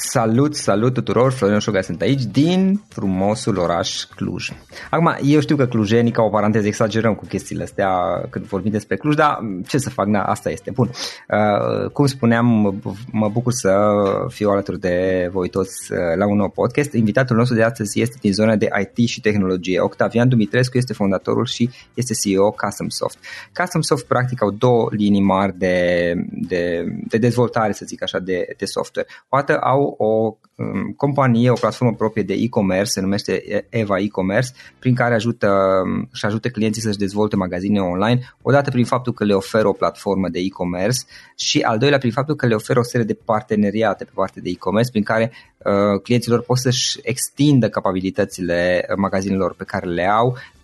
Salut, salut tuturor, Florin Șoga sunt aici din frumosul oraș Cluj. Acum, eu știu că clujenii, ca o paranteză, exagerăm cu chestiile astea când vorbim despre Cluj, dar ce să fac, na, asta este. Bun, uh, cum spuneam, mă bucur să fiu alături de voi toți uh, la un nou podcast. Invitatul nostru de astăzi este din zona de IT și tehnologie. Octavian Dumitrescu este fondatorul și este CEO CustomSoft. CustomSoft practic au două linii mari de, de, de dezvoltare, să zic așa, de, de software. O dată au o um, companie, o platformă proprie de e-commerce, se numește Eva e-commerce, prin care ajută um, și ajută clienții să-și dezvolte magazine online, odată prin faptul că le oferă o platformă de e-commerce și al doilea prin faptul că le oferă o serie de parteneriate pe partea de e-commerce prin care uh, clienților pot să-și extindă capabilitățile magazinelor pe care le au Uh,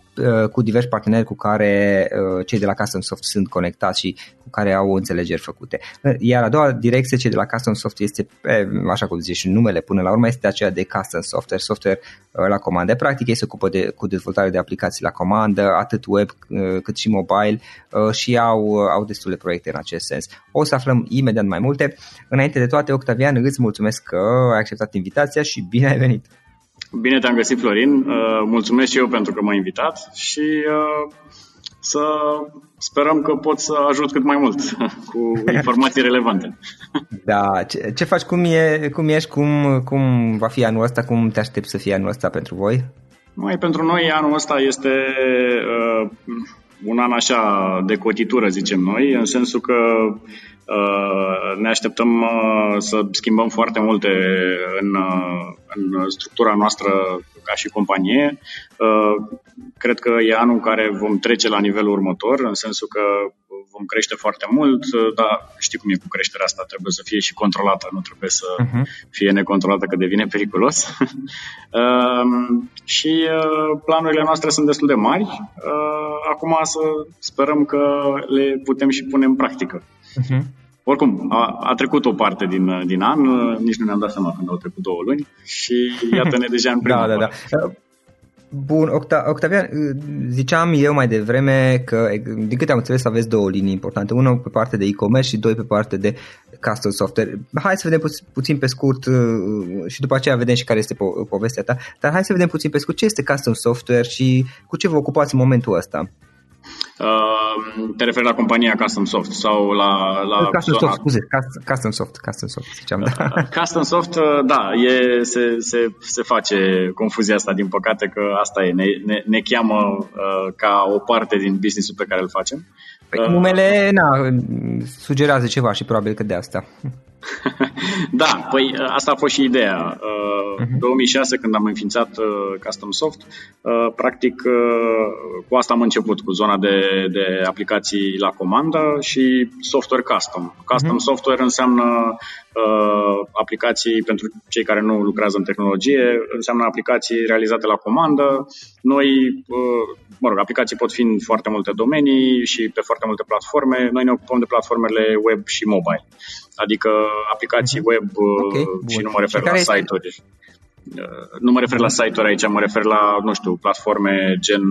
cu diversi parteneri cu care uh, cei de la Custom Soft sunt conectați și cu care au înțelegeri făcute. Uh, iar a doua direcție, cei de la Custom Soft este, așa cum zice și numele până la urmă, este aceea de Custom Software, software la comandă. Practic ei se ocupă de, cu dezvoltarea de aplicații la comandă, atât web cât și mobile și au, au destule proiecte în acest sens. O să aflăm imediat mai multe. Înainte de toate, Octavian, îți mulțumesc că ai acceptat invitația și bine ai venit! Bine te-am găsit, Florin. Uh, mulțumesc și eu pentru că m-ai invitat și uh, să sperăm că pot să ajut cât mai mult cu informații relevante. Da, ce, ce faci, cum, e, cum ești, cum, cum va fi anul ăsta, cum te aștepți să fie anul ăsta pentru voi? Mai pentru noi anul ăsta este uh, un an așa de cotitură, zicem noi, în sensul că uh, ne așteptăm uh, să schimbăm foarte multe în, uh, în structura noastră ca și companie. Cred că e anul în care vom trece la nivelul următor, în sensul că vom crește foarte mult, dar știi cum e cu creșterea asta, trebuie să fie și controlată, nu trebuie să uh-huh. fie necontrolată că devine periculos. și planurile noastre sunt destul de mari. Acum să sperăm că le putem și pune în practică. Uh-huh. Oricum, a, a trecut o parte din, din an, nici nu ne-am dat seama când au trecut două luni și iată-ne deja în prima da, da, da. Bun, Octa- Octavian, ziceam eu mai devreme că, din câte am înțeles, aveți două linii importante. Una pe partea de e-commerce și doi pe partea de custom software. Hai să vedem pu- puțin pe scurt uh, și după aceea vedem și care este po- povestea ta, dar hai să vedem puțin pe scurt ce este custom software și cu ce vă ocupați în momentul ăsta. Uh, te referi la compania Custom Soft sau la... la Custom Soft, scuze, Custom Soft, Custom Soft, ziceam, da. Uh, Custom Soft, uh, da, e, se, se, se face confuzia asta, din păcate, că asta e, ne, ne, ne cheamă uh, ca o parte din business-ul pe care îl facem. Păi, numele, na, sugerează ceva și probabil că de asta. da, păi asta a fost și ideea. Uh, uh-huh. 2006, când am înființat uh, Custom Soft, uh, practic uh, cu asta am început, cu zona de, de aplicații la comandă și software custom. Custom uh-huh. software înseamnă uh, aplicații pentru cei care nu lucrează în tehnologie, înseamnă aplicații realizate la comandă. Noi, uh, mă rog, aplicații pot fi în foarte multe domenii și pe foarte multe platforme. Noi ne ocupăm de platformele web și mobile adică aplicații mhm. web okay, uh, și nu mă refer la site-uri. Uh, nu mă refer la site-uri aici, mă refer la, nu știu, platforme gen,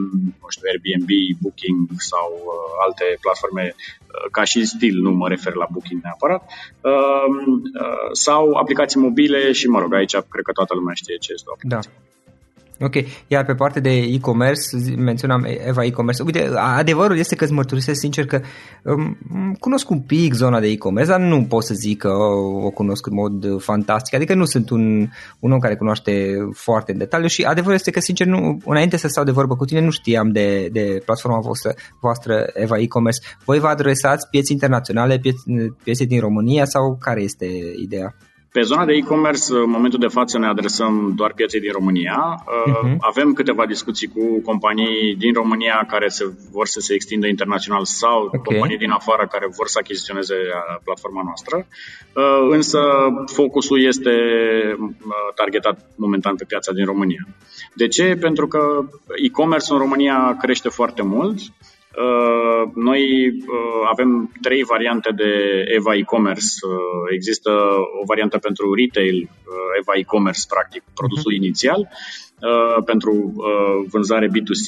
nu știu, Airbnb, Booking sau uh, alte platforme uh, ca și stil, nu mă refer la Booking neapărat, uh, uh, sau aplicații mobile și, mă rog, aici cred că toată lumea știe ce este o aplicație. Da. Ok, iar pe partea de e-commerce, menționam Eva e-commerce. Uite, adevărul este că îți mărturisesc sincer că um, cunosc un pic zona de e-commerce, dar nu pot să zic că o, o cunosc în mod fantastic. Adică nu sunt un, un om care cunoaște foarte în detaliu și adevărul este că, sincer, nu, înainte să stau de vorbă cu tine, nu știam de, de platforma voastră, voastră Eva e-commerce. Voi vă adresați pieți internaționale, pieți, piețe din România sau care este ideea? Pe zona de e-commerce, în momentul de față ne adresăm doar pieței din România. Uh-huh. Avem câteva discuții cu companii din România care se, vor să se extindă internațional sau okay. companii din afară care vor să achiziționeze uh, platforma noastră. Uh, însă focusul este uh, targetat momentan pe piața din România. De ce? Pentru că e-commerce în România crește foarte mult. Uh, noi uh, avem trei variante de Eva e-commerce. Uh, există o variantă pentru retail, Eva e-commerce, practic, produsul uh-huh. inițial, pentru vânzare B2C.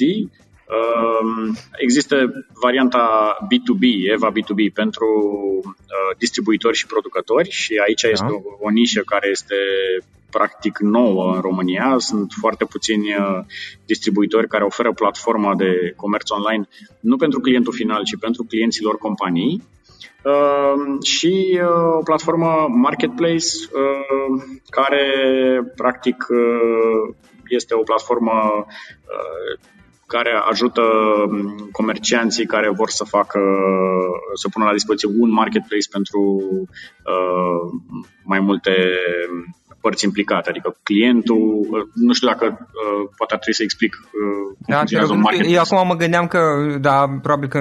Există varianta B2B, Eva B2B, pentru distribuitori și producători și aici da. este o, o nișă care este practic nouă în România. Sunt foarte puțini uh, distribuitori care oferă platforma de comerț online nu pentru clientul final, ci pentru clienților companii. Uh, și uh, o platformă marketplace uh, care practic uh, este o platformă uh, care ajută um, comercianții care vor să facă, să pună la dispoziție un marketplace pentru uh, mai multe părți implicate, adică clientul, nu știu dacă uh, poate ar trebui să explic uh, da, un Eu acum mă gândeam că, da, probabil că,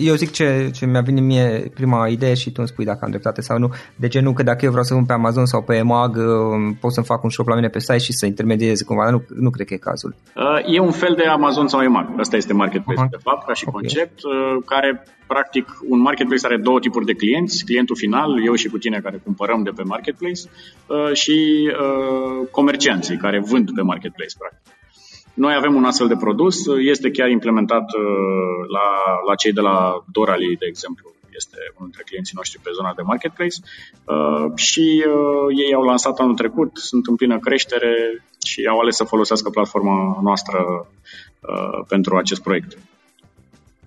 eu zic ce, ce mi-a venit mie prima idee și tu îmi spui dacă am dreptate sau nu, de ce nu, că dacă eu vreau să vând pe Amazon sau pe EMAG, uh, pot să-mi fac un shop la mine pe site și să intermedieze cumva, dar nu, nu cred că e cazul. Uh, e un fel de Amazon sau EMAG, asta este marketplace uh-huh. de fapt, ca și okay. concept, uh, care practic un marketplace are două tipuri de clienți, clientul final, eu și cu tine care cumpărăm de pe marketplace uh, și uh, comercianții care vând pe marketplace, practic. Noi avem un astfel de produs, este chiar implementat uh, la, la cei de la Dorali, de exemplu, este unul dintre clienții noștri pe zona de marketplace uh, și uh, ei au lansat anul trecut, sunt în plină creștere și au ales să folosească platforma noastră uh, pentru acest proiect.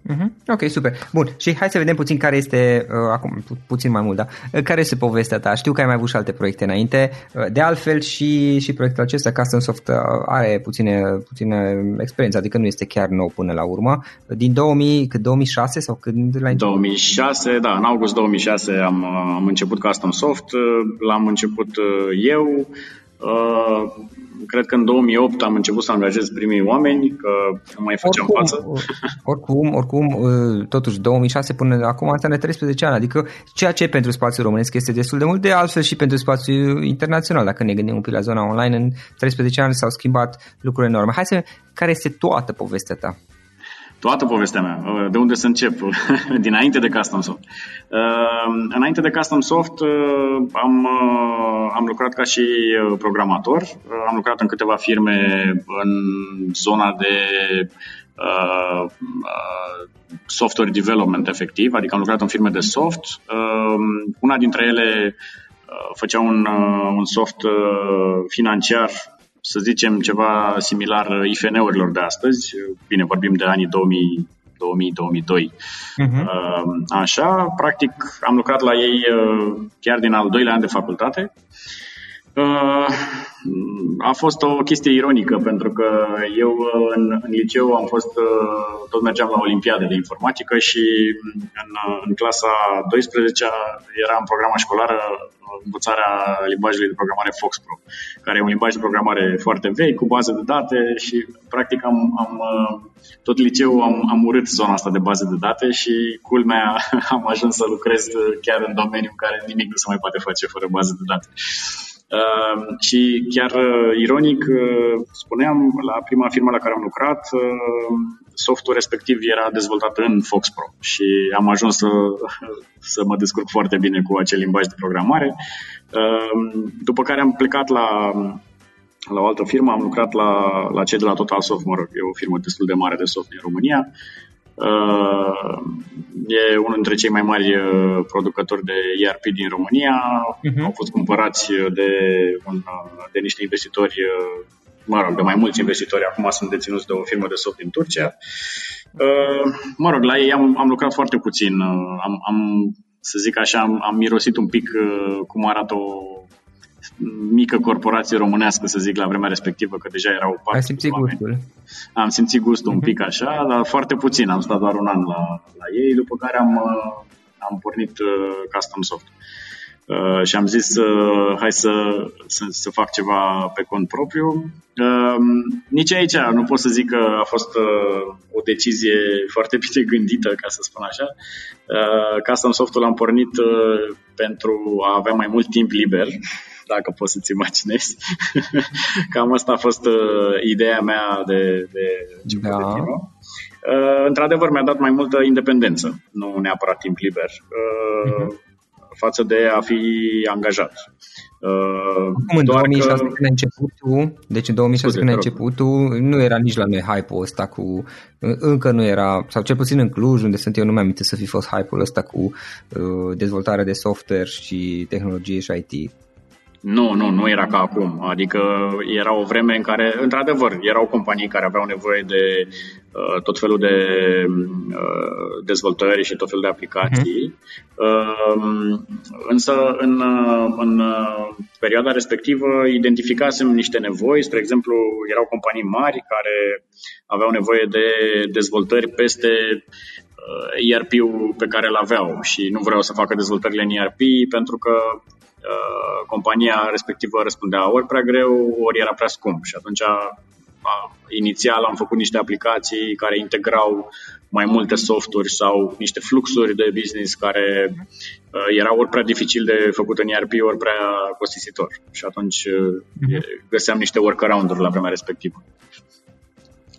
Uh-huh. Ok, super. Bun. Și hai să vedem puțin care este, uh, acum pu- puțin mai mult, da? Uh, care este povestea ta? Știu că ai mai avut și alte proiecte înainte. Uh, de altfel și, și proiectul acesta, Custom Soft, uh, are puține, puține experiență, adică nu este chiar nou până la urmă. Din 2000, cât 2006 sau când la 2006, da, în august 2006 am, am început Custom Soft, l-am început eu, Uh, cred că în 2008 am început să angajez primii oameni, că nu mai făceam oricum, față. Oricum, oricum, uh, totuși 2006 până acum înseamnă 13 ani, adică ceea ce pentru spațiul românesc este destul de mult, de altfel și pentru spațiul internațional. Dacă ne gândim un pic la zona online, în 13 ani s-au schimbat lucruri enorme. Hai să care este toată povestea ta? Toată povestea mea, uh, de unde să încep, dinainte de Custom Soft. Uh, înainte de Custom Soft uh, am, am lucrat ca și programator, am lucrat în câteva firme în zona de software development efectiv, adică am lucrat în firme de soft. Una dintre ele făcea un, un soft financiar să zicem, ceva similar IFN-urilor de astăzi. Bine, vorbim de anii 2000, 2000-2002. Uh-huh. Așa, practic am lucrat la ei uh, chiar din al doilea an de facultate. Uh, a fost o chestie ironică pentru că eu uh, în, în liceu am fost, tot mergeam la Olimpiade de informatică și în, în clasa 12 era în programa școlară învățarea limbajului de programare FoxPro, care e un limbaj de programare foarte vechi, cu bază de date și practic am, am tot liceul am, am urât zona asta de bază de date și culmea am ajuns să lucrez chiar în domeniul în care nimic nu se mai poate face fără bază de date. Uh, și chiar uh, ironic, uh, spuneam, la prima firmă la care am lucrat, uh, softul respectiv era dezvoltat în FoxPro și am ajuns să, să mă descurc foarte bine cu acel limbaj de programare. Uh, după care am plecat la, la o altă firmă, am lucrat la, la cei de la Total Soft, mă rog, e o firmă destul de mare de soft din România. Uh, e unul dintre cei mai mari uh, producători de ERP din România. Uh-huh. Au fost cumpărați de, un, de niște investitori mă rog, de mai mulți investitori acum sunt deținuți de o firmă de soft din Turcia. Mă rog, la ei am, am lucrat foarte puțin. Am, am, să zic așa, am, am mirosit un pic cum arată o mică corporație românească, să zic, la vremea respectivă, că deja erau patru Ai simțit gustul? Am simțit gustul uh-huh. un mhm. pic așa, dar foarte puțin. Am stat doar un an la, la ei, după care am, am pornit uh, Custom Soft. Uh, și am zis uh, hai să, să, să fac ceva pe cont propriu. Uh, nici aici nu pot să zic că a fost uh, o decizie foarte bine gândită, ca să spun așa. Uh, Custom Soft-ul am pornit uh, pentru a avea mai mult timp liber dacă poți să-ți imaginezi. Cam asta a fost uh, ideea mea de, de da. de uh, într-adevăr, mi-a dat mai multă independență, nu neapărat timp liber, uh, uh-huh. față de a fi angajat. Uh, Cum în 2006 că... când ai început tu, deci în 2006 când ai început tu, nu era nici la noi hype-ul ăsta cu, încă nu era, sau cel puțin în Cluj, unde sunt eu, nu mi-am să fi fost hype-ul ăsta cu uh, dezvoltare de software și tehnologie și IT. Nu, nu, nu era ca acum. Adică era o vreme în care, într-adevăr, erau companii care aveau nevoie de uh, tot felul de uh, dezvoltări și tot felul de aplicații. Uh-huh. Uh, însă, în, uh, în uh, perioada respectivă, identificasem niște nevoi. Spre exemplu, erau companii mari care aveau nevoie de dezvoltări peste uh, ERP-ul pe care îl aveau și nu vreau să facă dezvoltările în ERP pentru că Uh, compania respectivă răspundea ori prea greu, ori era prea scump și atunci a, inițial am făcut niște aplicații care integrau mai multe softuri sau niște fluxuri de business care uh, erau ori prea dificil de făcut în ERP, ori prea costisitor. Și atunci uh, găseam niște workaround-uri la vremea respectivă.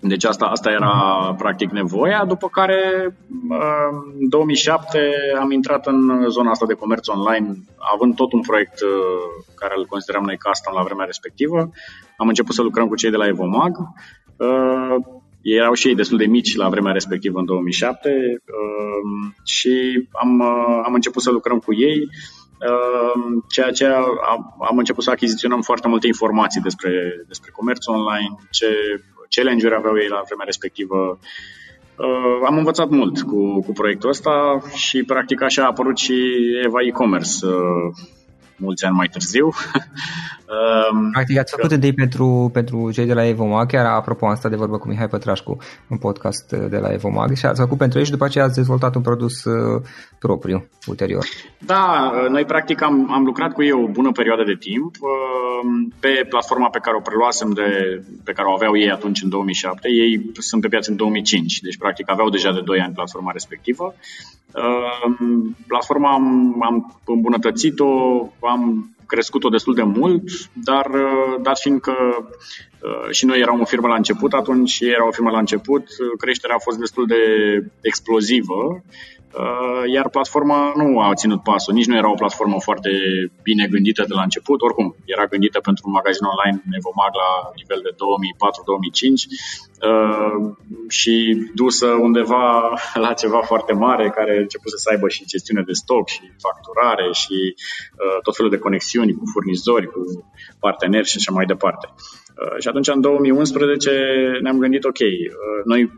Deci asta, asta era practic nevoia, după care în 2007 am intrat în zona asta de comerț online, având tot un proiect uh, care îl consideram noi custom la vremea respectivă. Am început să lucrăm cu cei de la Evomag. Uh, ei erau și ei destul de mici la vremea respectivă în 2007 uh, și am, am început să lucrăm cu ei ceea ce am, am început să achiziționăm foarte multe informații despre, despre comerț online, ce challenge-uri aveau ei la vremea respectivă. Uh, am învățat mult cu, cu proiectul ăsta și practic așa a apărut și Eva e-commerce. Uh, mulți ani mai târziu. Um, Practic ați făcut întâi pentru, pentru cei de la Evomag, chiar apropo asta de vorbă cu Mihai Pătrașcu, un podcast de la Evomag și ați făcut pentru ei și după aceea ați dezvoltat un produs uh, propriu ulterior. Da, noi practic am, am lucrat cu ei o bună perioadă de timp uh, pe platforma pe care o preluasem de, pe care o aveau ei atunci în 2007. Ei sunt pe piață în 2005, deci practic aveau deja de 2 ani platforma respectivă. Ehm, platforma am, am îmbunătățit-o, am crescut-o destul de mult, dar uh, dat fiind că uh, și noi eram o firmă la început atunci, ei erau o firmă la început, creșterea a fost destul de explozivă Uh, iar platforma nu a ținut pasul, nici nu era o platformă foarte bine gândită de la început, oricum era gândită pentru un magazin online Nevomag la nivel de 2004-2005 uh, și dusă undeva la ceva foarte mare care a început să aibă și gestiune de stoc și facturare și uh, tot felul de conexiuni cu furnizori, cu parteneri și așa mai departe. Și atunci, în 2011, ne-am gândit, ok, noi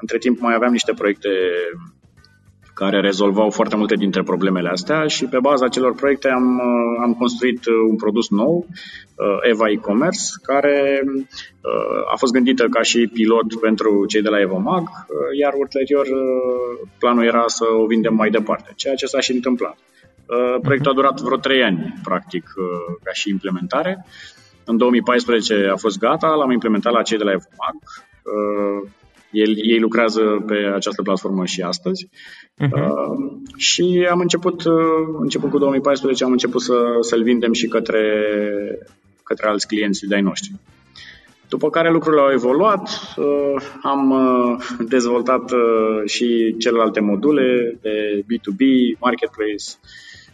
între timp mai aveam niște proiecte care rezolvau foarte multe dintre problemele astea și pe baza acelor proiecte am, uh, am construit uh, un produs nou, uh, Eva e-commerce, care a fost gândită ca și pilot pentru cei de la Evomag, iar ulterior planul era să o vindem mai departe, ceea ce s-a și întâmplat. Proiectul a durat vreo 3 ani, practic, ca și implementare. În 2014 a fost gata, l-am implementat la cei de la Evomag. El, ei lucrează pe această platformă și astăzi. Uh-huh. Uh, și am început, uh, început cu 2014, am început să, să-l vindem și către, către alți clienți de-ai noștri. După care lucrurile au evoluat, uh, am uh, dezvoltat uh, și celelalte module de B2B, marketplace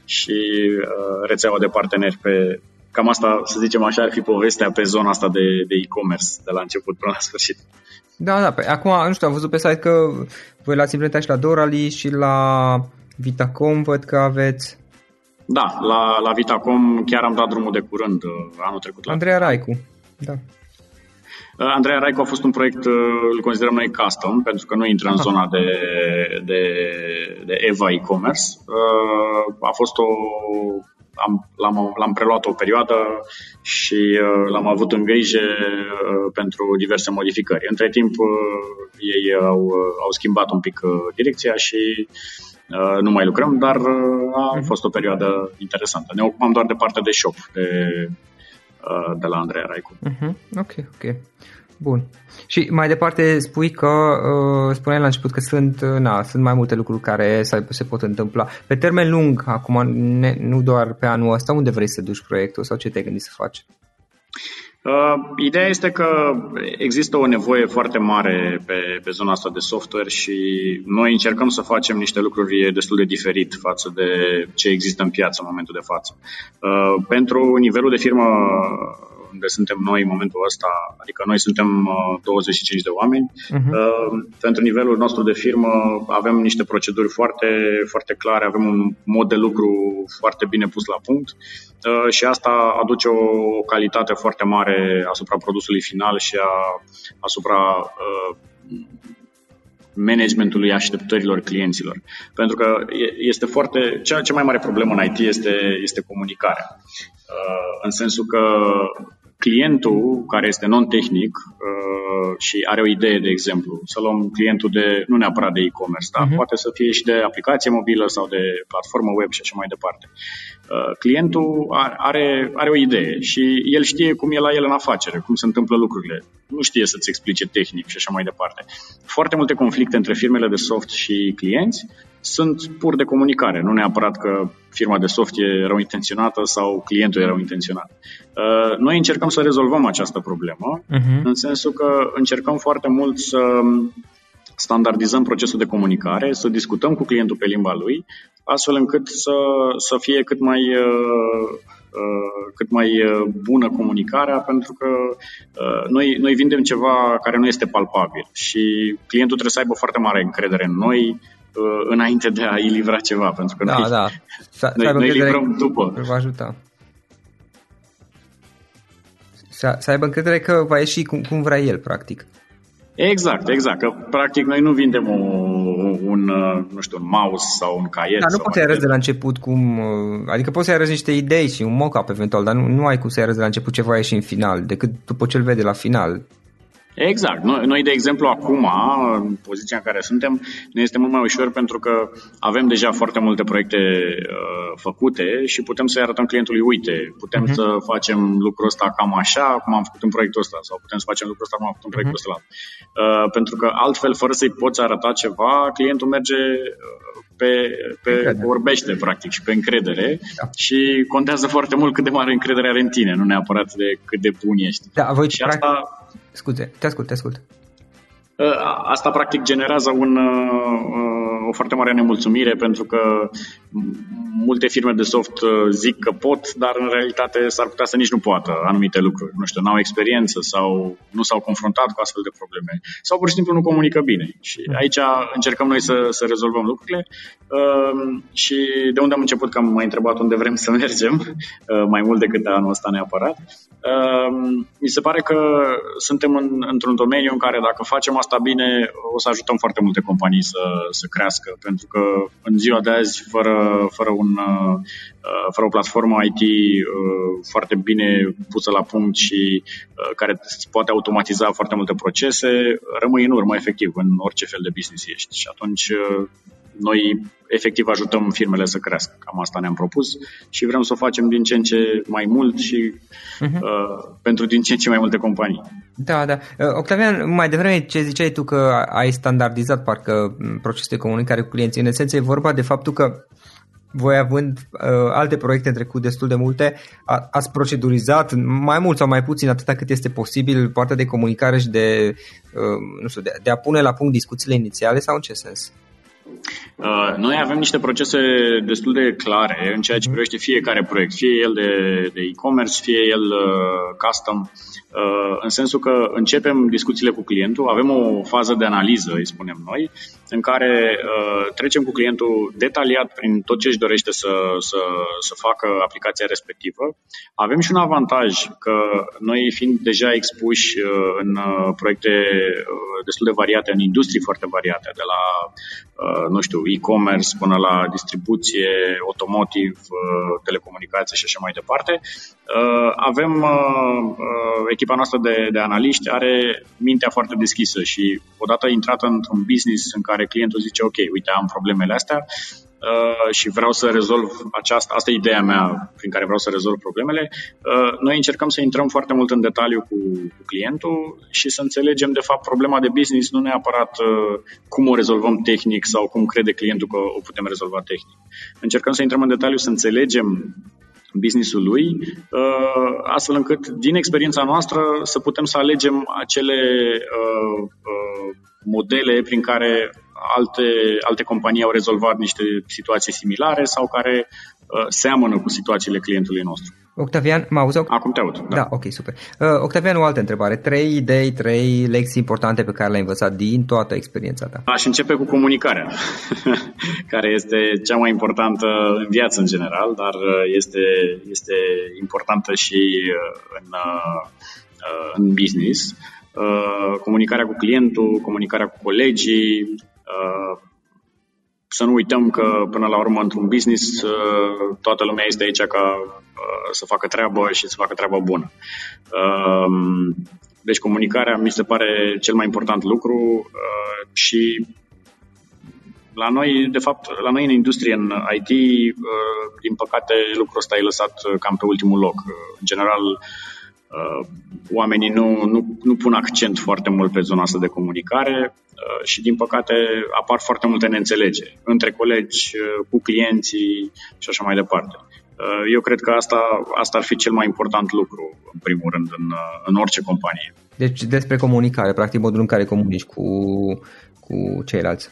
și uh, rețeaua de parteneri pe, Cam asta, să zicem așa, ar fi povestea pe zona asta de, de e-commerce, de la început până la sfârșit. Da, da, pe, acum, nu știu, am văzut pe site că voi l-ați implementat și la Dorali și la Vitacom, văd că aveți. Da, la, la Vitacom chiar am dat drumul de curând uh, anul trecut. La Andreea Raicu, da. Andreea Raicu a fost un proiect, îl considerăm noi custom, pentru că nu intră în zona de, de, de EVA e-commerce. A fost o am, l-am, l-am preluat o perioadă și uh, l-am avut în grijă uh, pentru diverse modificări. Între timp, uh, ei au, uh, au schimbat un pic uh, direcția și uh, nu mai lucrăm, dar uh, a uh-huh. fost o perioadă interesantă. Ne ocupam doar de partea de shop de, uh, de la Andreea Raicu. Uh-huh. Ok, ok. Bun. Și mai departe spui că, uh, spuneai la început că sunt, uh, na, sunt mai multe lucruri care se, se pot întâmpla. Pe termen lung, acum, ne, nu doar pe anul ăsta, unde vrei să duci proiectul sau ce te-ai gândit să faci? Uh, ideea este că există o nevoie foarte mare pe, pe zona asta de software și noi încercăm să facem niște lucruri destul de diferit față de ce există în piață în momentul de față. Uh, pentru nivelul de firmă unde suntem noi în momentul ăsta, adică noi suntem 25 uh, de oameni. Uh-huh. Pentru nivelul nostru de firmă avem niște proceduri foarte, foarte clare, avem un mod de lucru foarte bine pus la punct uh, și asta aduce o calitate foarte mare asupra produsului final și a, asupra uh, managementului așteptărilor clienților. Pentru că este foarte. Cea, cea mai mare problemă în IT este, este comunicarea. în sensul că clientul care este non-tehnic uh, și are o idee, de exemplu, să luăm clientul de, nu neapărat de e-commerce, dar uh-huh. poate să fie și de aplicație mobilă sau de platformă web și așa mai departe. Uh, clientul are, are o idee și el știe cum e la el în afacere, cum se întâmplă lucrurile. Nu știe să-ți explice tehnic și așa mai departe. Foarte multe conflicte între firmele de soft și clienți sunt pur de comunicare, nu neapărat că firma de soft e rău intenționată sau clientul e rău intenționat. Uh, noi încercăm să rezolvăm această problemă, uh-huh. în sensul că încercăm foarte mult să standardizăm procesul de comunicare, să discutăm cu clientul pe limba lui, astfel încât să, să fie cât mai uh, uh, cât mai bună comunicarea, pentru că noi, noi vindem ceva care nu este palpabil și clientul trebuie să aibă foarte mare încredere în noi, Uh, înainte de a-i livra ceva, pentru că da, noi, da. Să, noi, noi livrăm după. Va ajuta. Să, să aibă încredere că va ieși cum, cum vrea el, practic. Exact, exact. Că, practic, noi nu vindem o, un, uh, nu știu, un mouse sau un caiet. Dar nu poți să-i arăți de la început cum... Uh, adică poți să-i arăți niște idei și un mock-up eventual, dar nu, nu ai cum să-i arăți de la început ce va ieși în final, decât după ce îl vede la final. Exact. Noi, noi, de exemplu, acum, în poziția în care suntem, ne este mult mai ușor pentru că avem deja foarte multe proiecte uh, făcute și putem să-i arătăm clientului, uite, putem uh-huh. să facem lucrul ăsta cam așa, cum am făcut în proiectul ăsta, sau putem să facem lucrul ăsta cum am făcut în proiectul uh-huh. ăsta. Uh, pentru că altfel, fără să-i poți arăta ceva, clientul merge uh, pe, pe vorbește, practic, și pe încredere da. și contează foarte mult cât de mare încredere are în tine, nu neapărat de cât de bun ești. Da, voi și practic... asta Scuze, te ascult, te ascult. Ă, asta practic generează un, ă, ă, o foarte mare nemulțumire pentru că multe firme de soft zic că pot, dar în realitate s-ar putea să nici nu poată anumite lucruri. Nu știu, n-au experiență sau nu s-au confruntat cu astfel de probleme sau pur și simplu nu comunică bine. Și mm. aici încercăm noi să, să rezolvăm lucrurile și de unde am început, că am mai întrebat unde vrem să mergem, mai mult decât anul ăsta neapărat. Mi se pare că suntem în, într-un domeniu în care dacă facem asta bine, o să ajutăm foarte multe companii să, să crească, pentru că în ziua de azi, fără, fără, un, uh, fără o platformă IT uh, foarte bine pusă la punct și uh, care poate automatiza foarte multe procese, rămâi în urmă, efectiv, în orice fel de business ești. Și atunci noi efectiv ajutăm firmele să crească. Cam asta ne-am propus și vrem să o facem din ce în ce mai mult și uh-huh. uh, pentru din ce în ce mai multe companii. Da, da. Uh, Octavian, mai devreme ce ziceai tu că ai standardizat parcă procesul de comunicare cu clienții, în esență e vorba de faptul că voi având uh, alte proiecte în trecut destul de multe, a, ați procedurizat mai mult sau mai puțin atâta cât este posibil partea de comunicare și de, uh, nu știu, de, de a pune la punct discuțiile inițiale sau în ce sens? Uh, noi avem niște procese destul de clare în ceea ce mhm. privește fiecare proiect, fie el de, de e-commerce, fie el uh, custom, uh, în sensul că începem discuțiile cu clientul, avem o fază de analiză, îi spunem noi, în care trecem cu clientul detaliat prin tot ce își dorește să, să, să facă aplicația respectivă. Avem și un avantaj că noi fiind deja expuși în proiecte destul de variate, în industrii foarte variate, de la, nu știu, e-commerce până la distribuție, automotive, uh, telecomunicații și așa mai departe. Uh, avem uh, echipa noastră de, de analiști are mintea foarte deschisă și odată intrată într-un business în care clientul zice ok, uite, am problemele astea, Uh, și vreau să rezolv aceasta, asta e ideea mea prin care vreau să rezolv problemele. Uh, noi încercăm să intrăm foarte mult în detaliu cu, cu clientul și să înțelegem de fapt problema de business, nu neapărat uh, cum o rezolvăm tehnic sau cum crede clientul că o putem rezolva tehnic. Încercăm să intrăm în detaliu, să înțelegem businessul lui, astfel încât din experiența noastră să putem să alegem acele modele prin care alte, alte companii au rezolvat niște situații similare sau care uh, seamănă cu situațiile clientului nostru. Octavian, mă auzi? Acum te aud. Da, da ok, super. Uh, Octavian, o altă întrebare. Trei idei, trei lecții importante pe care le-ai învățat din toată experiența ta. Aș începe cu comunicarea, care este cea mai importantă în viață în general, dar uh, este, este importantă și uh, în, uh, în business. Uh, comunicarea cu clientul, comunicarea cu colegii, Uh, să nu uităm că, până la urmă, într-un business, uh, toată lumea este aici ca uh, să facă treabă și să facă treabă bună. Um, deci comunicarea mi se pare cel mai important lucru și la noi, de fapt, la noi în industrie, în IT, din păcate, lucrul ăsta e lăsat cam pe ultimul loc. În general, oamenii nu, nu, nu pun accent foarte mult pe zona asta de comunicare Uh, și, din păcate, apar foarte multe neînțelegeri între colegi, uh, cu clienții și așa mai departe. Uh, eu cred că asta, asta ar fi cel mai important lucru, în primul rând, în, în orice companie. Deci despre comunicare, practic modul în care comunici cu, cu ceilalți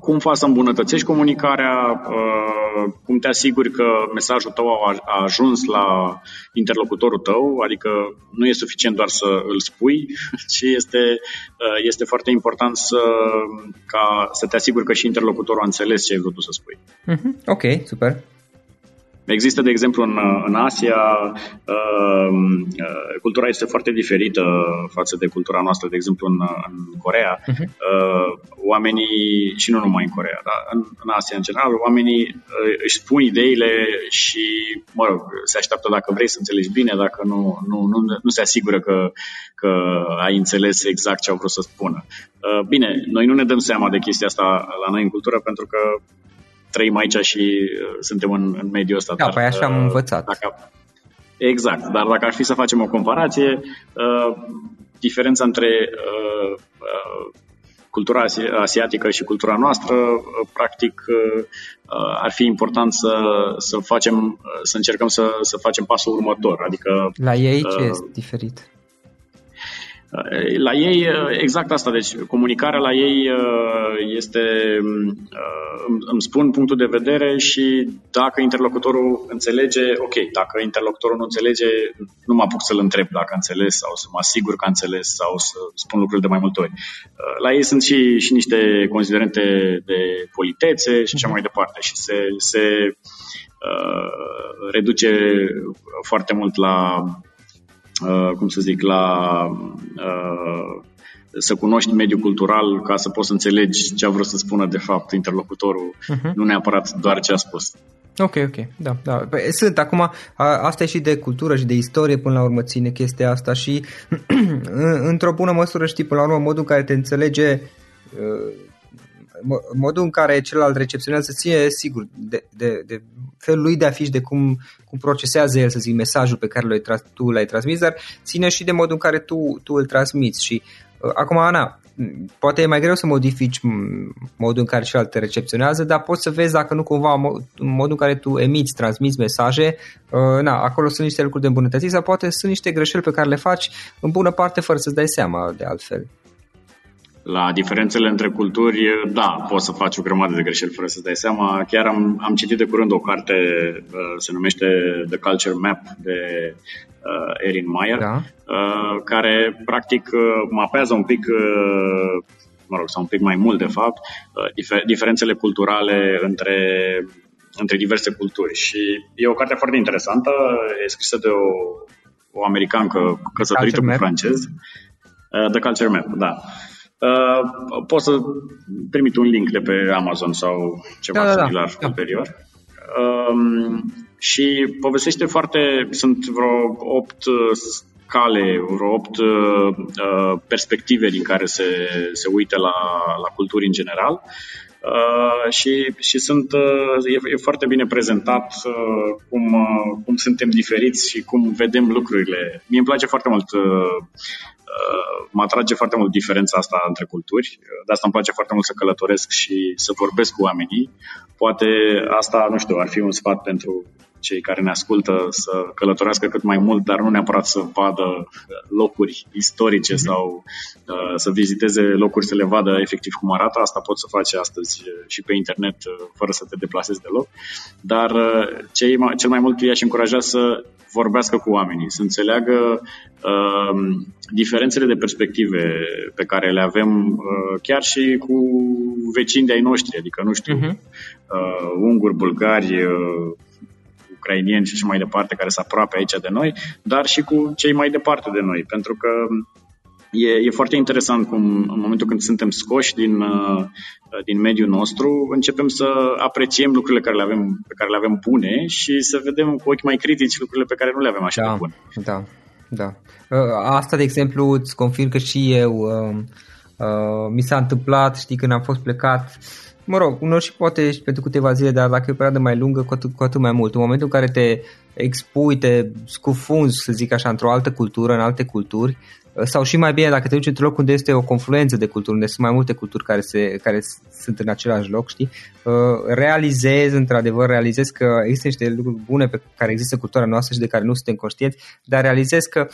cum faci să îmbunătățești comunicarea, uh, cum te asiguri că mesajul tău a ajuns la interlocutorul tău, adică nu e suficient doar să îl spui, ci este, uh, este foarte important să, ca, să te asiguri că și interlocutorul a înțeles ce ai vrut să spui. Mm-hmm. Ok, super. Există, de exemplu, în, în Asia, uh, uh, cultura este foarte diferită față de cultura noastră, de exemplu, în, în Corea. Uh-huh. Uh, oamenii, și nu numai în Corea, dar în, în Asia, în general, oamenii uh, își spun ideile și, mă rog, se așteaptă dacă vrei să înțelegi bine, dacă nu, nu, nu, nu se asigură că, că ai înțeles exact ce au vrut să spună. Uh, bine, noi nu ne dăm seama de chestia asta la noi în cultură pentru că trăim aici și uh, suntem în, în mediul ăsta. Da, dar, păi așa am uh, învățat. Dacă, exact, dar dacă ar fi să facem o comparație, uh, diferența între uh, uh, cultura asiatică și cultura noastră, uh, practic ar fi important să, să facem, să încercăm să, să facem pasul următor. Adică, La ei ce uh, este diferit? La ei, exact asta, deci comunicarea la ei uh, este, uh, îmi spun punctul de vedere și dacă interlocutorul înțelege, ok, dacă interlocutorul nu înțelege, nu mă apuc să-l întreb dacă a înțeles sau să mă asigur că a înțeles sau să spun lucrurile de mai multe ori. Uh, la ei sunt și, și niște considerente de politețe și așa mai departe și se, se uh, reduce foarte mult la Uh, cum să zic, la uh, să cunoști mediul cultural ca să poți să înțelegi ce a vrut să spună de fapt interlocutorul, uh-huh. nu neapărat doar ce a spus. Ok, ok, da, da. Păi, sunt, acum, asta e și de cultură și de istorie până la urmă ține chestia asta și într-o bună măsură știi până la urmă modul în care te înțelege uh, modul în care celălalt recepționează ție, sigur, de, de, de felul lui de a fi și de cum, cum procesează el, să zic, mesajul pe care l-ai, tu l-ai transmis, dar ține și de modul în care tu, tu îl transmiți. Și uh, acum, Ana, poate e mai greu să modifici modul în care celălalt te recepționează, dar poți să vezi dacă nu cumva modul în care tu emiți, transmiți mesaje, uh, na, acolo sunt niște lucruri de îmbunătățit sau poate sunt niște greșeli pe care le faci în bună parte fără să-ți dai seama de altfel. La diferențele între culturi, da, poți să faci o grămadă de greșeli fără să dai seama. Chiar am, am citit de curând o carte, uh, se numește The Culture Map de uh, Erin Meyer, da. uh, care practic uh, mapează un pic, uh, mă rog, sau un pic mai mult de fapt, uh, difer- diferențele culturale între între diverse culturi. Și e o carte foarte interesantă, e scrisă de o, o americancă căsătorită cu francez. Uh, The Culture Map, da. Uh, poți să trimit un link de pe Amazon sau ceva da, da, da. similar da. ulterior. Um, și povestește foarte, sunt vreo opt scale, vreo opt uh, perspective din care se, se uită la, la culturi în general. Uh, și, și sunt, uh, e, e foarte bine prezentat uh, cum, uh, cum suntem diferiți și cum vedem lucrurile. Mie îmi place foarte mult uh, Uh, mă atrage foarte mult diferența asta între culturi. De asta îmi place foarte mult să călătoresc și să vorbesc cu oamenii. Poate asta, nu știu, ar fi un sfat pentru cei care ne ascultă să călătorească cât mai mult, dar nu neapărat să vadă locuri istorice mm-hmm. sau uh, să viziteze locuri să le vadă efectiv cum arată. Asta poți să faci astăzi uh, și pe internet uh, fără să te deplasezi deloc. Dar uh, cei, cel mai mult i-aș încuraja să vorbească cu oamenii, să înțeleagă uh, diferențele de perspective pe care le avem uh, chiar și cu vecini de-ai noștri, adică, nu știu, uh-huh. uh, unguri, bulgari, uh, ucrainieni și așa mai departe, care sunt aproape aici de noi, dar și cu cei mai departe de noi, pentru că e, e foarte interesant cum în momentul când suntem scoși din, uh, din mediul nostru, începem să apreciem lucrurile care le avem, pe care le avem bune și să vedem cu ochi mai critici lucrurile pe care nu le avem așa da, de bune. Da, da. Uh, asta, de exemplu, îți confirm că și eu uh, uh, mi s-a întâmplat, știi, când am fost plecat mă rog, unor și poate și pentru câteva zile, dar dacă e o perioadă mai lungă, cu atât, cu atât mai mult. În momentul în care te expui, te scufunzi, să zic așa, într-o altă cultură, în alte culturi, sau și mai bine dacă te duci într-un loc unde este o confluență de culturi, unde sunt mai multe culturi care, se, care sunt în același loc, știi, uh, realizezi, într-adevăr, realizezi că există niște lucruri bune pe care există cultura noastră și de care nu suntem conștienți, dar realizezi că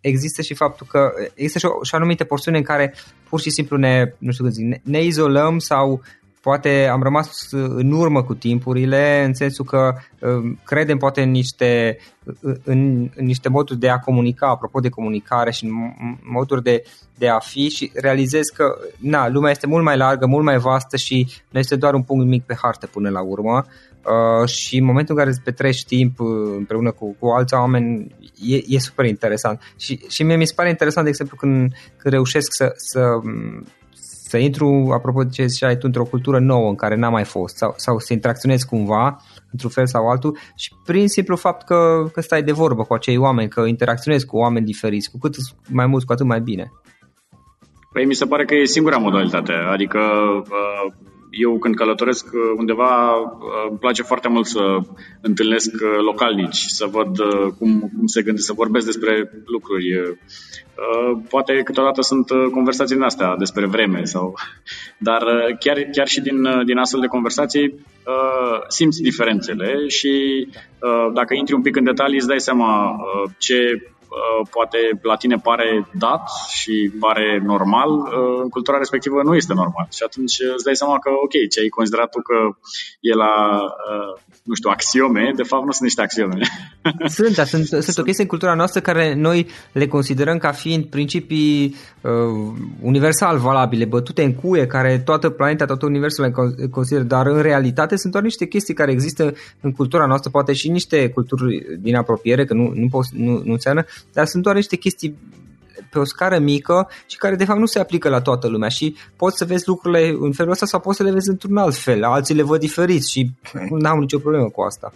există și faptul că există și, o, și anumite porțiuni în care pur și simplu ne, nu știu cum zic, ne, ne izolăm sau poate am rămas în urmă cu timpurile, în sensul că um, credem poate în niște, în, în niște moduri de a comunica, apropo de comunicare și în moduri de, de a fi și realizez că na, lumea este mult mai largă, mult mai vastă și nu este doar un punct mic pe hartă până la urmă. Uh, și în momentul în care îți petreci timp uh, împreună cu, cu alți oameni e, e super interesant și, și mie mi se pare interesant de exemplu când, când reușesc să, să să intru, apropo de ce ziceai tu, într-o cultură nouă în care n-am mai fost sau, sau să interacționez cumva într-un fel sau altul și prin simplu fapt că, că stai de vorbă cu acei oameni, că interacționezi cu oameni diferiți, cu cât mai mulți, cu atât mai bine. Păi mi se pare că e singura modalitate, adică uh, eu când călătoresc uh, undeva uh, îmi place foarte mult să întâlnesc uh, localnici, să văd cum, cum se gândesc, să vorbesc despre lucruri. Poate câteodată sunt conversații din astea despre vreme, sau... dar chiar, chiar și din, din astfel de conversații simți diferențele și dacă intri un pic în detalii îți dai seama ce Uh, poate la tine pare dat și pare normal, uh, în cultura respectivă nu este normal. Și atunci îți dai seama că, ok, ce ai considerat tu că e la, uh, nu știu, axiome, de fapt nu sunt niște axiome. Sunt, da, sunt, sunt o chestie în cultura noastră care noi le considerăm ca fiind principii uh, universal valabile, bătute în cuie, care toată planeta, tot universul le consideră, dar în realitate sunt doar niște chestii care există în cultura noastră, poate și niște culturi din apropiere, că nu, nu, pot, nu, nu înseamnă, dar sunt doar niște chestii pe o scară mică și care de fapt nu se aplică la toată lumea și poți să vezi lucrurile în felul ăsta sau poți să le vezi într-un alt fel, alții le văd diferiți și nu am nicio problemă cu asta.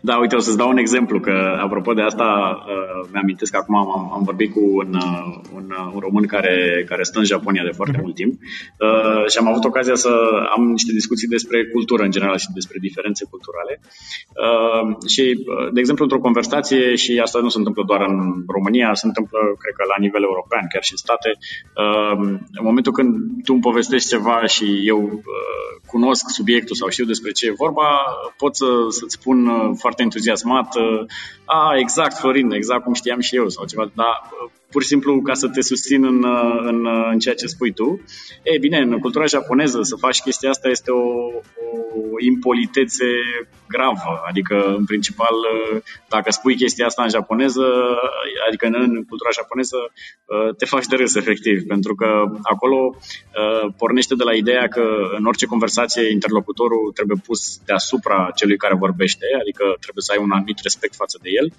Da, uite, o să-ți dau un exemplu, că apropo de asta, uh, mi-amintesc că acum am, am vorbit cu un, uh, un, uh, un român care, care stă în Japonia de foarte uh-huh. mult timp uh, și am avut ocazia să am niște discuții despre cultură în general și despre diferențe culturale. Uh, și, uh, de exemplu, într-o conversație, și asta nu se întâmplă doar în România, se întâmplă, cred că, la nivel european, chiar și în state, uh, în momentul când tu îmi povestești ceva și eu uh, cunosc subiectul sau știu despre ce e vorba, pot să, să-ți spun foarte entuziasmat, a, exact, Florin, exact cum știam și eu sau ceva, dar pur și simplu ca să te susțin în, în, în ceea ce spui tu. E bine, în cultura japoneză să faci chestia asta este o, o impolitețe gravă, adică în principal dacă spui chestia asta în japoneză, adică în cultura japoneză, te faci de râs efectiv, pentru că acolo pornește de la ideea că în orice conversație interlocutorul trebuie pus deasupra celui care vorbește, adică trebuie să ai un anumit respect față de el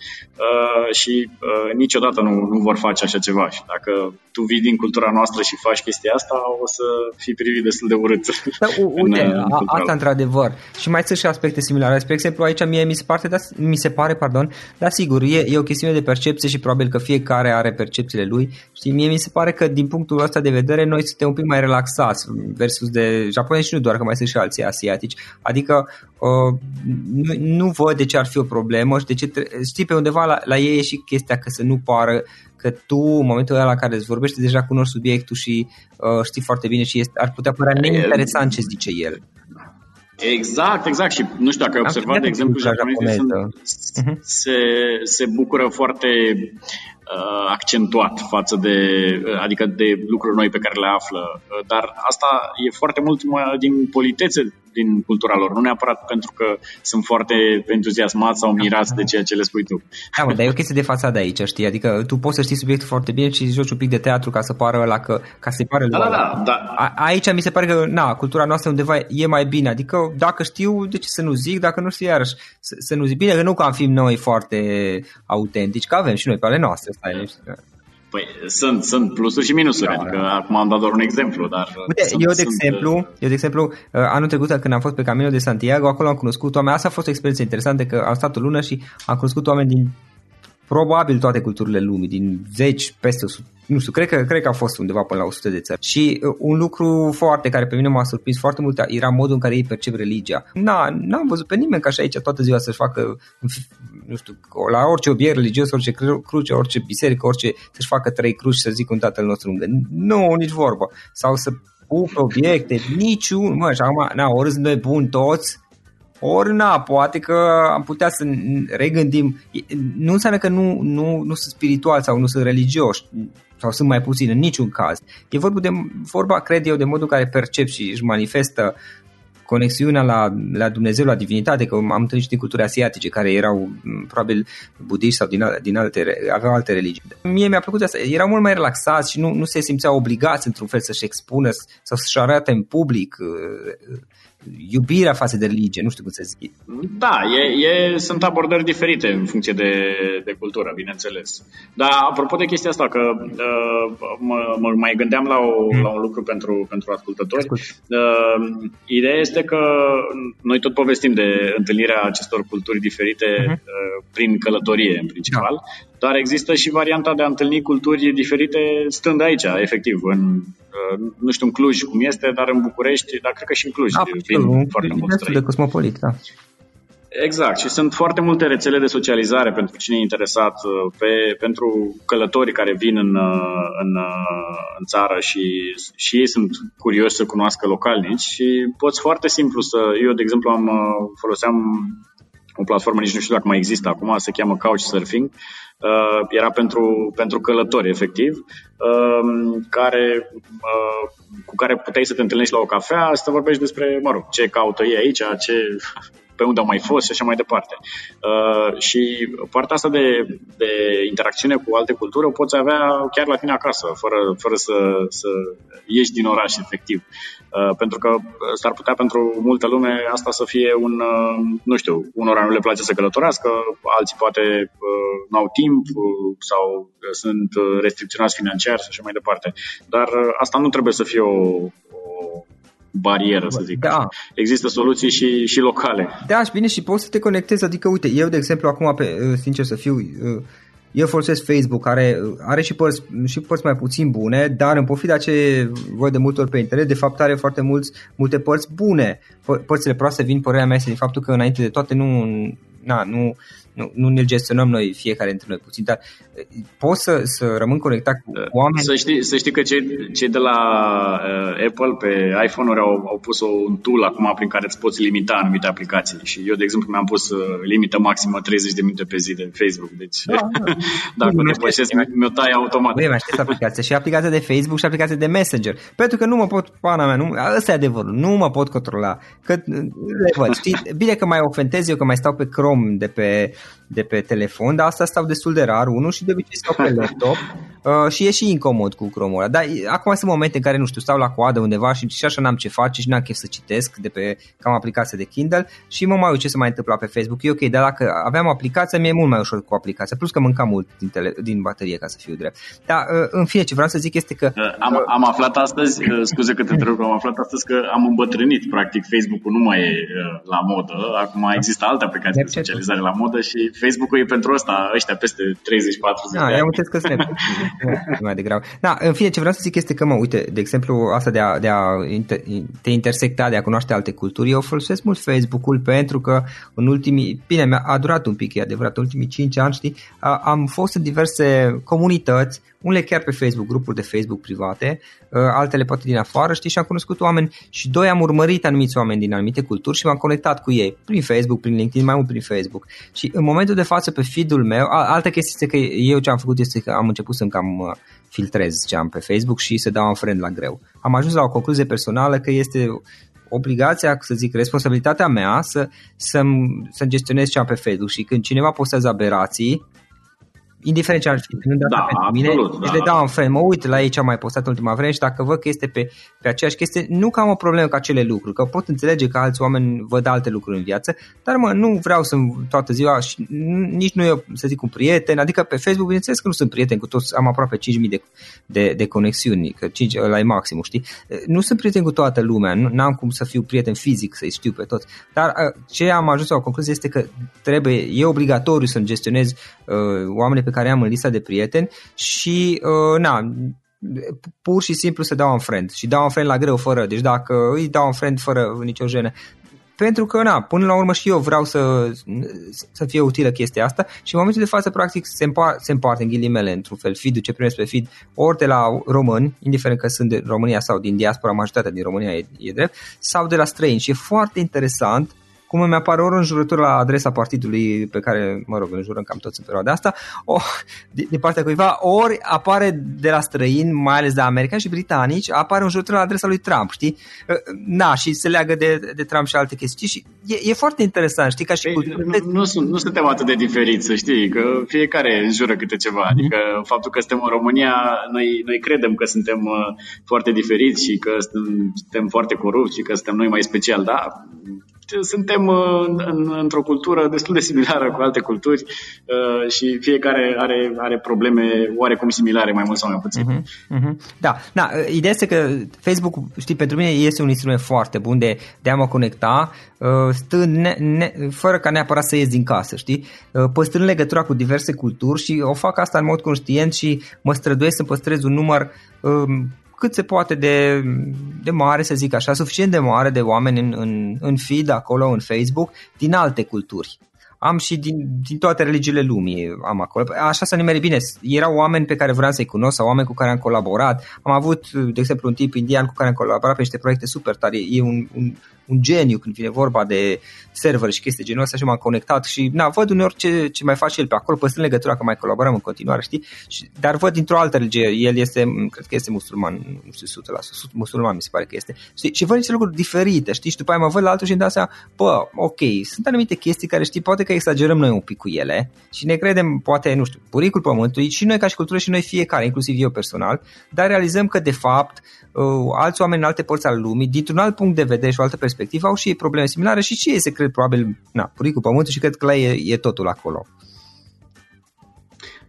și niciodată nu, nu vor face așa ceva și dacă tu vii din cultura noastră și faci chestia asta, o să fii privit destul de urât. Da, uite, în, a, asta într-adevăr. Și mai sunt și aspecte similare. Spre exemplu, aici mie mi se pare, da, mi se pare pardon, dar sigur, e, e o chestiune de percepție și probabil că fiecare are percepțiile lui. Știi, mie mi se pare că din punctul ăsta de vedere noi suntem un pic mai relaxați versus de japonezi și nu doar, că mai sunt și alții asiatici. Adică uh, nu, nu văd de ce ar fi o problemă și de ce, știi, pe undeva la, la ei e și chestia că să nu pară că tu, în momentul ăla la care îți vorbești, deja cunoști subiectul și uh, știi foarte bine și este, ar putea părea neinteresant ce zice el. Exact, exact. Și nu știu dacă ai observat, de exemplu, japonezii uh-huh. se, se bucură foarte uh, accentuat față de, uh, adică de lucruri noi pe care le află. Uh, dar asta e foarte mult din politețe din cultura lor, nu neapărat pentru că sunt foarte entuziasmați sau mirați de ceea ce le spui tu. Da, mă, dar e o chestie de fațadă aici, știi? Adică tu poți să știi subiectul foarte bine și joci un pic de teatru ca să pară la că, ca să-i pare da, da, da, da. A, aici mi se pare că, na, cultura noastră undeva e mai bine. Adică dacă știu, de ce să nu zic? Dacă nu știu, iarăși, să, să nu zic. Bine că nu că am fi noi foarte autentici, că avem și noi pe ale noastre. Stai, Păi sunt, sunt plusuri și minusuri, da, adică da. acum am dat doar un exemplu, dar... Uite, sunt, eu, de sunt... exemplu, uh, eu de exemplu, uh, anul trecut când am fost pe Camino de Santiago, acolo am cunoscut oameni, asta a fost o experiență interesantă, că am stat o lună și am cunoscut oameni din probabil toate culturile lumii, din zeci, peste nu știu, cred că, cred că a fost undeva până la 100 de țări. Și uh, un lucru foarte care pe mine m-a surprins foarte mult era modul în care ei percep religia. Na, n-am văzut pe nimeni ca și aici toată ziua să-și facă, nu știu, la orice obiect religios, orice cruce, orice biserică, orice, să-și facă trei cruci să zic un tatăl nostru lângă. Nu, nici vorbă. Sau să pupe obiecte, niciun, mă, și acum, na, ori sunt noi buni toți, ori na, poate că am putea să regândim. Nu înseamnă că nu, nu, nu sunt spirituali sau nu sunt religioși sau sunt mai puțini în niciun caz. E vorba, de, vorba, cred eu, de modul în care percep și își manifestă conexiunea la, la Dumnezeu, la divinitate, că am întâlnit și din culturi asiatice care erau probabil budiști sau din, din alte, aveau alte religii. Mie mi-a plăcut asta, erau mult mai relaxați și nu, nu se simțeau obligați într-un fel să-și expună sau să-și arate în public iubirea față de religie, nu știu cum să zic. Da, e, e, sunt abordări diferite în funcție de, de cultură, bineînțeles. Dar apropo de chestia asta, că uh, mă, mă mai gândeam la, o, mm. la un lucru pentru, pentru ascultători. Uh, ideea este că noi tot povestim de întâlnirea acestor culturi diferite uh-huh. uh, prin călătorie, în principal. Da. Dar există și varianta de a întâlni culturi diferite stând aici, efectiv, în, uh, nu știu în Cluj cum este, dar în București, dar cred că și în Cluj. Da, vin foarte mulți de cosmopolit, da. Exact, și sunt foarte multe rețele de socializare pentru cine e interesat, uh, pe, pentru călătorii care vin în, uh, în, în țară și, și ei sunt curioși să cunoască localnici și poți foarte simplu să, eu de exemplu am foloseam o platformă, nici nu știu dacă mai există acum, se cheamă Couchsurfing, uh, era pentru, pentru călători, efectiv, uh, care, uh, cu care puteai să te întâlnești la o cafea, să vorbești despre, mă rog, ce caută ei aici, ce pe unde au mai fost și așa mai departe. Uh, și partea asta de, de interacțiune cu alte culturi o poți avea chiar la tine acasă, fără, fără să, să ieși din oraș, efectiv. Uh, pentru că s-ar putea pentru multă lume asta să fie un, uh, nu știu, unora nu le place să călătorească, alții poate uh, nu au timp uh, sau sunt restricționați financiar și așa mai departe. Dar uh, asta nu trebuie să fie o, o barieră, să zic. Da. Există soluții și, și locale. Da, și bine, și poți să te conectezi, adică, uite, eu, de exemplu, acum, pe, uh, sincer să fiu, uh, eu folosesc Facebook, care are și părți, și părți mai puțin bune, dar în pofida ce văd de multe ori pe internet, de fapt are foarte mulți, multe părți bune. Părțile proaste vin, părerea mea este din faptul că înainte de toate nu, na, nu, nu, nu ne gestionăm noi fiecare dintre noi puțin, dar pot să, să rămân conectat cu oameni. Să știi, să știi că cei, cei de la uh, Apple pe iPhone-uri au, au pus un tool acum prin care îți poți limita anumite aplicații și eu, de exemplu, mi-am pus uh, limită maximă 30 de minute pe zi de Facebook, deci da, da. dacă nu depășesc, mi-o tai automat. Băi, mai știți aplicația și aplicația de Facebook și aplicația de Messenger, pentru că nu mă pot, pana mea, nu, ăsta e adevărul, nu mă pot controla, că le văd, știi, bine că mai ofentez eu că mai stau pe Chrome de pe, de pe telefon, dar asta stau destul de rar, unul și de obicei stau pe laptop uh, și e și incomod cu Chrome-ul ăla. Dar acum sunt momente în care, nu știu, stau la coadă undeva și, și așa n-am ce face și n-am chef să citesc de pe cam aplicația de Kindle și mă mai uit ce se mai întâmplă pe Facebook. E ok, dar dacă aveam aplicația, mi-e mult mai ușor cu aplicația, plus că mâncam mult din, tele, din baterie, ca să fiu drept. Dar, uh, în fine, ce vreau să zic este că... Uh, am, am aflat astăzi, uh, scuze că te întreb, am aflat astăzi că am îmbătrânit, practic, Facebook-ul nu mai e uh, la modă, acum există alte aplicații de socializare la modă și Facebook-ul e pentru asta, ăștia peste 30-40 da, de ani. Am că sunt mai degrabă. Da, în fine, ce vreau să zic este că, mă, uite, de exemplu, asta de a, de a te intersecta, de a cunoaște alte culturi, eu folosesc mult Facebook-ul pentru că în ultimii, bine, mi-a a durat un pic, e adevărat, în ultimii 5 ani, știi, am fost în diverse comunități, unele chiar pe Facebook, grupuri de Facebook private, altele poate din afară, știi, și am cunoscut oameni și doi am urmărit anumiți oameni din anumite culturi și m-am conectat cu ei, prin Facebook, prin LinkedIn, mai mult prin Facebook. Și în momentul de față pe feed-ul meu, altă chestie este că eu ce am făcut este că am început să-mi cam filtrez ce am pe Facebook și să dau un friend la greu. Am ajuns la o concluzie personală că este obligația, să zic, responsabilitatea mea să, să, să gestionez ce am pe Facebook și când cineva postează aberații, indiferent ce ar fi, nu da, pentru mine, absolut, da. le dau un fel, mă uit la ei ce am mai postat în ultima vreme și dacă văd că este pe, pe aceeași chestie, nu că am o problemă cu acele lucruri, că pot înțelege că alți oameni văd alte lucruri în viață, dar mă, nu vreau să toată ziua și nici nu eu, să zic, un prieten, adică pe Facebook, bineînțeles că nu sunt prieten cu toți, am aproape 5.000 de, de, de conexiuni, că 5 la e maximum, știi? Nu sunt prieten cu toată lumea, nu am cum să fiu prieten fizic, să-i știu pe toți, dar ce am ajuns la o concluzie este că trebuie, e obligatoriu să-mi gestionez uh, oamenii pe care am în lista de prieteni și, uh, na, pur și simplu să dau un friend și dau un friend la greu fără, deci dacă îi dau un friend fără nicio jenă, pentru că, na, până la urmă și eu vreau să, să fie utilă chestia asta și în momentul de față, practic, se, împar, se împarte în ghilimele, într-un fel, feed ce primesc pe feed, ori de la români, indiferent că sunt din România sau din diaspora, majoritatea din România e, e drept, sau de la străini. Și e foarte interesant cum îmi apare ori înjurătură la adresa partidului pe care, mă rog, îl jurăm cam toți în perioada asta, o, din, din partea cuiva, ori apare de la străini, mai ales de americani și britanici, apare înjurătură la adresa lui Trump, știi? Ă, na, și se leagă de, de Trump și alte chestii și e, e foarte interesant, știi, ca și Ei, Nu, nu, sunt, nu suntem atât de diferiți, să știi, că fiecare înjură câte ceva, mm-hmm. adică faptul că suntem în România, noi, noi credem că suntem uh, foarte diferiți și că suntem, suntem foarte corupți și că suntem noi mai special, da? Suntem uh, în, într-o cultură destul de similară cu alte culturi uh, și fiecare are, are probleme oarecum similare, mai mult sau mai puțin. Uh-huh, uh-huh. Da, da, ideea este că Facebook, știi, pentru mine este un instrument foarte bun de, de a mă conecta stând ne, ne, fără ca neapărat să ies din casă, știi? Păstrând legătura cu diverse culturi și o fac asta în mod conștient și mă străduiesc să păstrez un număr um, cât se poate de, de mare, să zic așa, suficient de mare de oameni în, în, în feed acolo, în Facebook, din alte culturi. Am și din, din toate religiile lumii, am acolo. Așa să nimeri bine. Erau oameni pe care vreau să-i cunosc sau oameni cu care am colaborat. Am avut, de exemplu, un tip indian cu care am colaborat pe niște proiecte super tare. E un, un, un geniu când vine vorba de server și chestii genul ăsta și m-am conectat și na, văd uneori ce, ce mai face el pe acolo, păstrând legătura că mai colaborăm în continuare, știi? Și, dar văd dintr-o altă religie, el este, cred că este musulman, nu știu, 100%, musulman mi se pare că este. Știi? Și văd niște lucruri diferite, știi? Și după aia mă văd la altul și îmi dau seama, bă, ok, sunt anumite chestii care, știi, poate că exagerăm noi un pic cu ele și ne credem, poate, nu știu, buricul pământului și noi ca și cultură și noi fiecare, inclusiv eu personal, dar realizăm că de fapt uh, alți oameni în alte părți ale lumii, dintr-un alt punct de vedere și o altă perspectivă, au și ei probleme similare și și ei se cred probabil, na, buricul pământul și cred că la ei e, e totul acolo.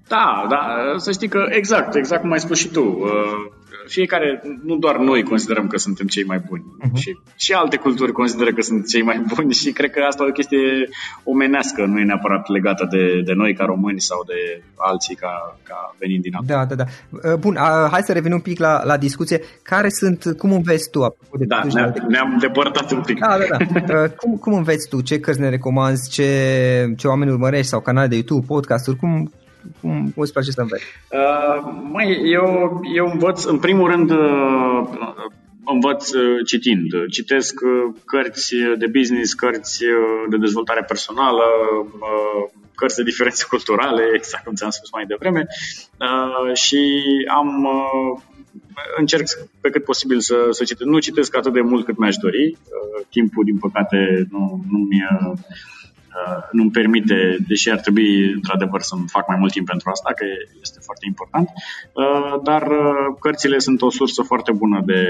Da, da, să știi că exact, exact cum ai spus și tu. Uh, fiecare, nu doar noi considerăm că suntem cei mai buni, uh-huh. și, și alte culturi consideră că sunt cei mai buni și cred că asta e o chestie omenească, nu e neapărat legată de, de noi ca români sau de alții ca, ca venind din Da, da, da. Bun, hai să revenim un pic la, la discuție. Care sunt, cum înveți tu? De da, ne-am, ne-am depărtat un pic. Da, da, da. cum, cum înveți tu? Ce cărți ne recomanzi? Ce, ce oameni urmărești? Sau canale de YouTube, podcasturi? Cum, cum, cum îți place să înveți? Uh, mai, eu, eu învăț, în primul rând, uh, învăț uh, citind. Citesc uh, cărți de business, cărți uh, de dezvoltare personală, cărți de diferențe culturale, exact cum ți-am spus mai devreme, și am încerc pe cât posibil să, să citesc. Nu citesc atât de mult cât mi-aș dori. Timpul, din păcate, nu, nu mi Uh, nu-mi permite, deși ar trebui într-adevăr să fac mai mult timp pentru asta, că este foarte important, uh, dar uh, cărțile sunt o sursă foarte bună de,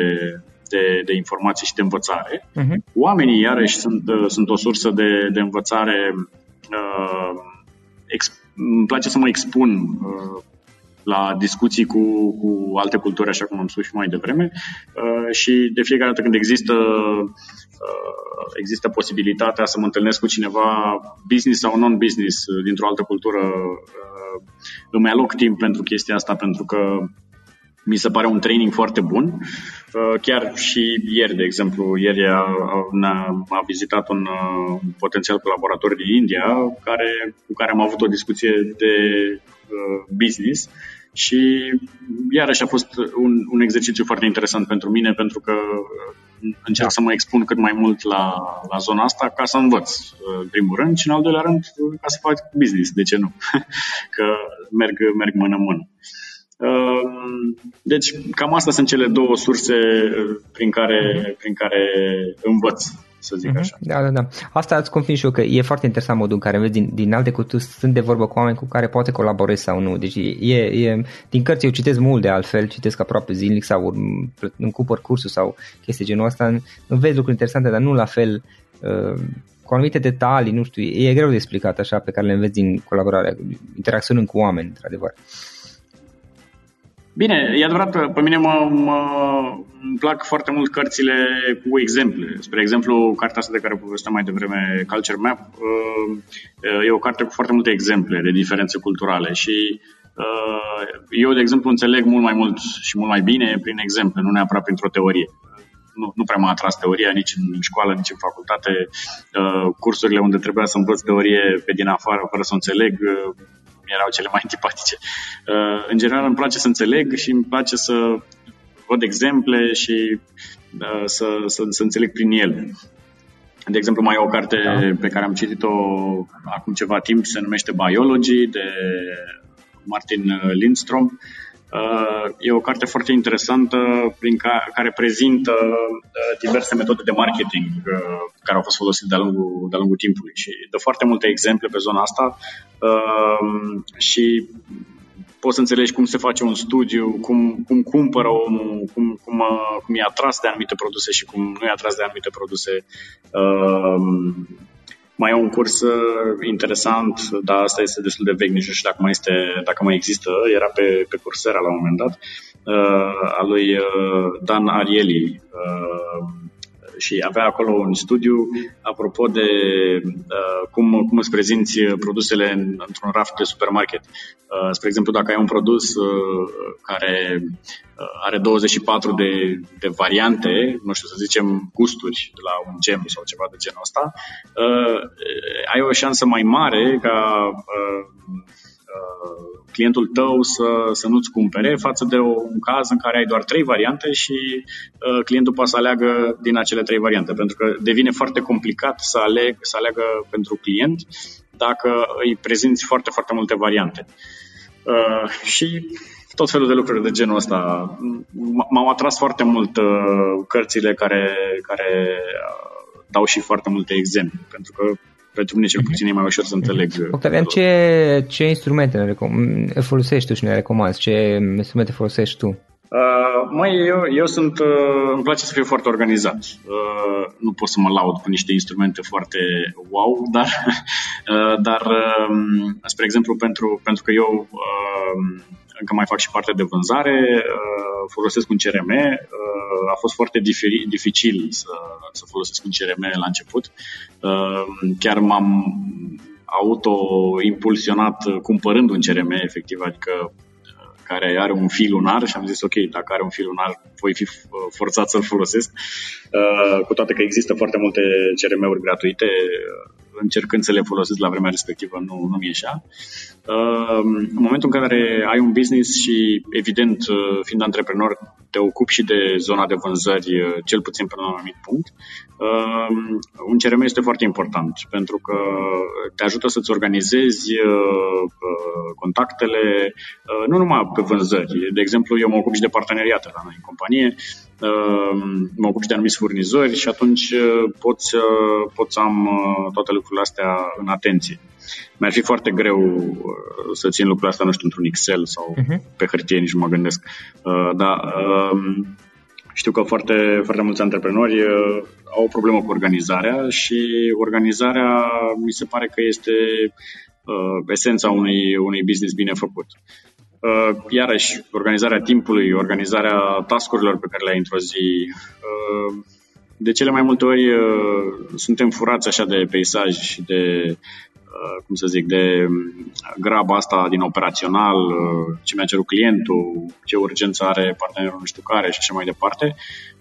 de, de informații și de învățare. Uh-huh. Oamenii, iarăși, sunt, sunt o sursă de, de învățare. Ex, îmi place să mă expun la discuții cu, cu alte culturi, așa cum am spus și mai devreme, și de fiecare dată când există Uh, există posibilitatea să mă întâlnesc cu cineva business sau non-business uh, dintr-o altă cultură, uh, îmi aloc timp pentru chestia asta pentru că mi se pare un training foarte bun. Chiar și ieri, de exemplu, ieri a, a, a vizitat un, un potențial colaborator din India care, cu care am avut o discuție de uh, business și iarăși a fost un, un exercițiu foarte interesant pentru mine pentru că încerc da. să mă expun cât mai mult la, la zona asta ca să învăț, în primul rând, și în al doilea rând, ca să fac business, de ce nu? că merg, merg mână-mână. Ehm, deci, cam astea sunt cele două surse prin care, uh-huh. prin care învăț să zic uh-huh. așa. Da, da, da. Asta îți confirm și eu că e foarte interesant modul în care vezi din, din alte culturi sunt de vorbă cu oameni cu care poate colaborezi sau nu. Deci e, e, din cărți eu citesc mult de altfel, citesc aproape zilnic sau încupăr cursuri sau chestii genul ăsta. Vezi lucruri interesante, dar nu la fel uh, cu anumite detalii, nu știu, e greu de explicat așa pe care le înveți din colaborarea, interacționând cu oameni, într-adevăr. Bine, e adevărat, pe mine mă, mă, îmi plac foarte mult cărțile cu exemple. Spre exemplu, cartea asta de care povesteam mai devreme, Culture Map, uh, e o carte cu foarte multe exemple de diferențe culturale și uh, eu, de exemplu, înțeleg mult mai mult și mult mai bine prin exemple, nu neapărat printr-o teorie. Nu, nu prea m-a atras teoria nici în școală, nici în facultate. Uh, cursurile unde trebuia să învăț teorie pe din afară, fără să o înțeleg, erau cele mai antipatice. Uh, în general îmi place să înțeleg și îmi place să văd exemple și uh, să, să, să înțeleg prin ele. De exemplu, mai e o carte da. pe care am citit-o acum ceva timp, se numește Biology, de Martin Lindstrom. Uh, e o carte foarte interesantă prin care, care prezintă uh, diverse metode de marketing uh, care au fost folosite de-a lungul, de lungul timpului și dă foarte multe exemple pe zona asta și poți să înțelegi cum se face un studiu, cum, cum cumpără omul, cum, cum, cum e atras de anumite produse și cum nu e atras de anumite produse. Mai e un curs uh, interesant, dar asta este destul de vechi, nici nu știu dacă mai, este, dacă mai există, era pe, pe Coursera la un moment dat, uh, al lui uh, Dan Ariely. Uh, și avea acolo un studiu apropo de uh, cum, cum îți prezinți produsele în, într-un raft de supermarket. Uh, spre exemplu, dacă ai un produs uh, care uh, are 24 de, de variante, nu știu, să zicem gusturi la un gem sau ceva de genul ăsta, uh, ai o șansă mai mare ca uh, uh, clientul tău să, să nu-ți cumpere față de un caz în care ai doar trei variante și uh, clientul poate să aleagă din acele trei variante, pentru că devine foarte complicat să, aleg, să aleagă pentru client dacă îi prezinți foarte, foarte multe variante. Uh, și tot felul de lucruri de genul ăsta. M-au atras foarte mult uh, cărțile care, care uh, dau și foarte multe exemple, pentru că pentru mine cel puțin e mai ușor să înțeleg. Mhm. Octavian, ce, ce instrumente ne recom- folosești tu și ne recomanzi? Ce instrumente folosești tu? Uh, mai eu, eu sunt, uh, îmi place să fiu foarte organizat. Uh, nu pot să mă laud cu niște instrumente foarte wow, dar, uh, dar uh, spre exemplu, pentru, pentru că eu uh, încă mai fac și parte de vânzare, uh, folosesc un CRM. A fost foarte dificil să, să folosesc un CRM la început. Chiar m-am auto-impulsionat cumpărând un CRM, efectiv, adică care are un fil lunar și am zis ok, dacă are un fil lunar voi fi forțat să-l folosesc, cu toate că există foarte multe CRM-uri gratuite încercând să le folosesc la vremea respectivă, nu, nu mi ieșea. Ehm, în momentul în care ai un business și, evident, uh, fiind antreprenor, te ocupi și de zona de vânzări, uh, cel puțin până la un anumit punct, ehm, un CRM este foarte important pentru că te ajută să-ți organizezi uh, contactele, nu numai pe vânzări. De exemplu, eu mă ocup și de parteneriate la noi în companie, ehm, mă ocup și de anumiți furnizori și atunci pot, pot să am toate lucrurile astea în atenție. Mi-ar fi foarte greu uh, să țin lucrurile astea, nu știu, într-un Excel sau uh-huh. pe hârtie, nici nu mă gândesc. Uh, dar uh, știu că foarte, foarte mulți antreprenori uh, au o problemă cu organizarea și organizarea mi se pare că este uh, esența unui, unui business bine făcut. Uh, iarăși, organizarea timpului, organizarea tascurilor pe care le ai într-o zi. Uh, de cele mai multe ori uh, suntem furați așa de peisaj și de Uh, cum să zic, de um, graba asta din operațional, uh, ce mi-a cerut clientul, ce urgență are partenerul nu știu care și așa mai departe.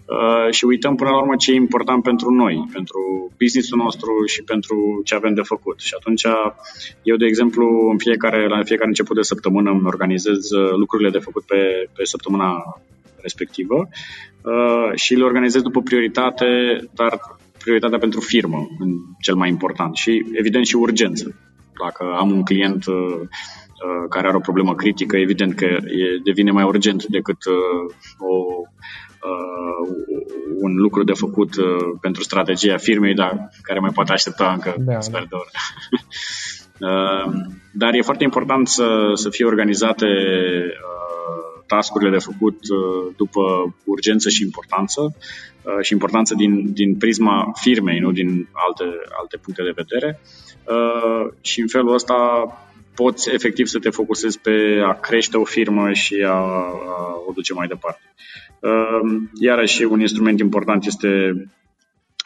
Uh, și uităm până la urmă ce e important pentru noi, pentru businessul nostru și pentru ce avem de făcut. Și atunci eu, de exemplu, în fiecare, la fiecare început de săptămână îmi organizez lucrurile de făcut pe, pe săptămâna respectivă uh, și le organizez după prioritate, dar prioritatea pentru firmă, cel mai important și, evident, și urgență. Dacă am un client uh, uh, care are o problemă critică, evident că e, devine mai urgent decât uh, o, uh, un lucru de făcut uh, pentru strategia firmei, dar care mai poate aștepta încă da, sper de oră. uh, dar e foarte important să, să fie organizate uh, tascurile de făcut uh, după urgență și importanță Uh, și importanță din, din prisma firmei, nu din alte, alte puncte de vedere. Uh, și în felul ăsta poți efectiv să te focusezi pe a crește o firmă și a, a o duce mai departe. Uh, iarăși, un instrument important este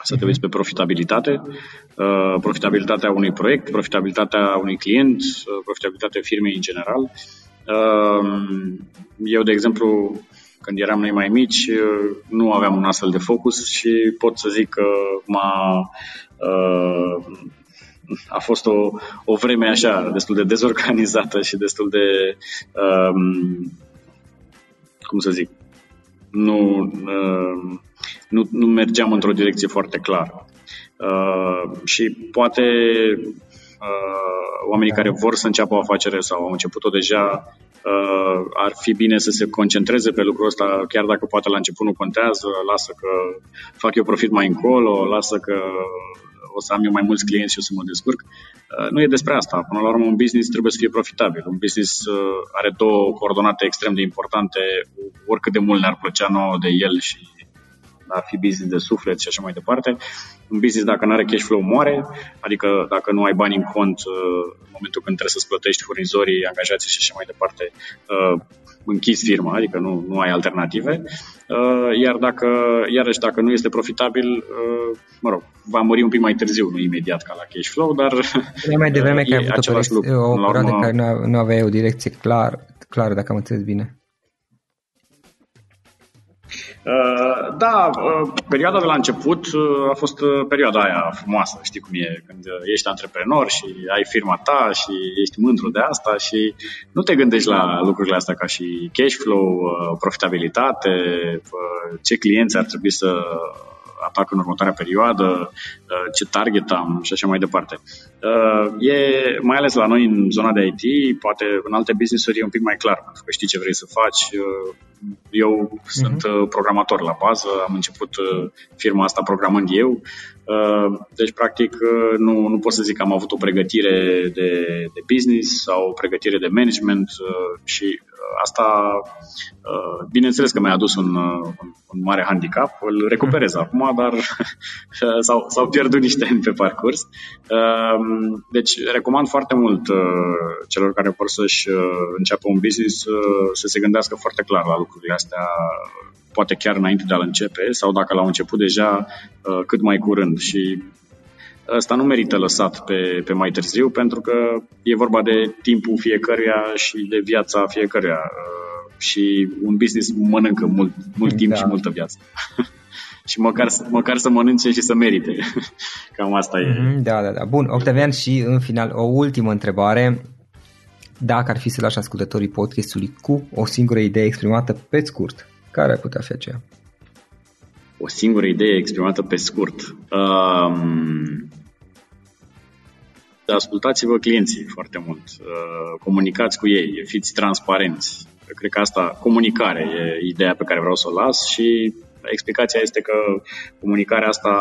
să te uiți pe profitabilitate, profitabilitatea unui proiect, profitabilitatea unui client, profitabilitatea firmei în general. Eu, de exemplu, când eram noi mai mici, uh, nu aveam un astfel de focus și pot să zic că m-a, uh, a fost o, o vreme așa destul de dezorganizată și destul de, um, cum să zic, nu, uh, nu, nu mergeam într-o direcție foarte clară. Uh, și poate uh, oamenii care vor să înceapă o afacere sau au început-o deja uh, ar fi bine să se concentreze pe lucrul ăsta, chiar dacă poate la început nu contează, lasă că fac eu profit mai încolo, lasă că o să am eu mai mulți clienți și o să mă descurc. Uh, nu e despre asta. Până la urmă, un business trebuie să fie profitabil. Un business uh, are două coordonate extrem de importante, oricât de mult ne-ar plăcea nouă de el și ar fi business de suflet și așa mai departe. Un business dacă nu are cash flow moare, adică dacă nu ai bani în cont uh, în momentul când trebuie să-ți plătești furnizorii, angajații și așa mai departe, uh, închizi firma, adică nu, nu ai alternative. Uh, iar dacă, iarăși, dacă nu este profitabil, mă rog, va muri un pic mai târziu, nu imediat ca la cash flow, dar e mai devreme că ai avut o, lucru, o perioadă urmă... care nu aveai o direcție clar, clară, dacă am înțeles bine. Uh, da, uh, perioada de la început uh, a fost perioada aia frumoasă, știi cum e, când ești antreprenor și ai firma ta și ești mândru de asta și nu te gândești la lucrurile astea ca și cash flow, profitabilitate, ce clienți ar trebui să atac în următoarea perioadă, ce target am și așa mai departe. E, mai ales la noi în zona de IT, poate în alte business-uri e un pic mai clar, pentru că știi ce vrei să faci, eu uh-huh. sunt uh, programator la bază, am început uh, firma asta programând eu, uh, deci practic nu, nu pot să zic că am avut o pregătire de, de business sau o pregătire de management și Asta, bineînțeles că mi-a adus un, un mare handicap, îl recuperez mm. acum, dar s-au, s-au pierdut niște ani pe parcurs. Deci recomand foarte mult celor care vor să-și înceapă un business să se gândească foarte clar la lucrurile astea poate chiar înainte de a-l începe sau dacă l-au început deja cât mai curând și Asta nu merită lăsat pe, pe mai târziu, pentru că e vorba de timpul fiecăruia și de viața fiecăruia. Uh, și un business mănâncă mult, mult timp da. și multă viață. și măcar, măcar să mănânce și să merite. Cam asta e. Mhm, da, da, da. Bun, Octavian, și în final o ultimă întrebare. Dacă ar fi să lași ascultătorii podcastului cu o singură idee exprimată pe scurt, care ar putea fi aceea? O singură idee exprimată pe scurt. Um, ascultați-vă clienții foarte mult, uh, comunicați cu ei, fiți transparenți. Cred că asta, comunicare, e ideea pe care vreau să o las și explicația este că comunicarea asta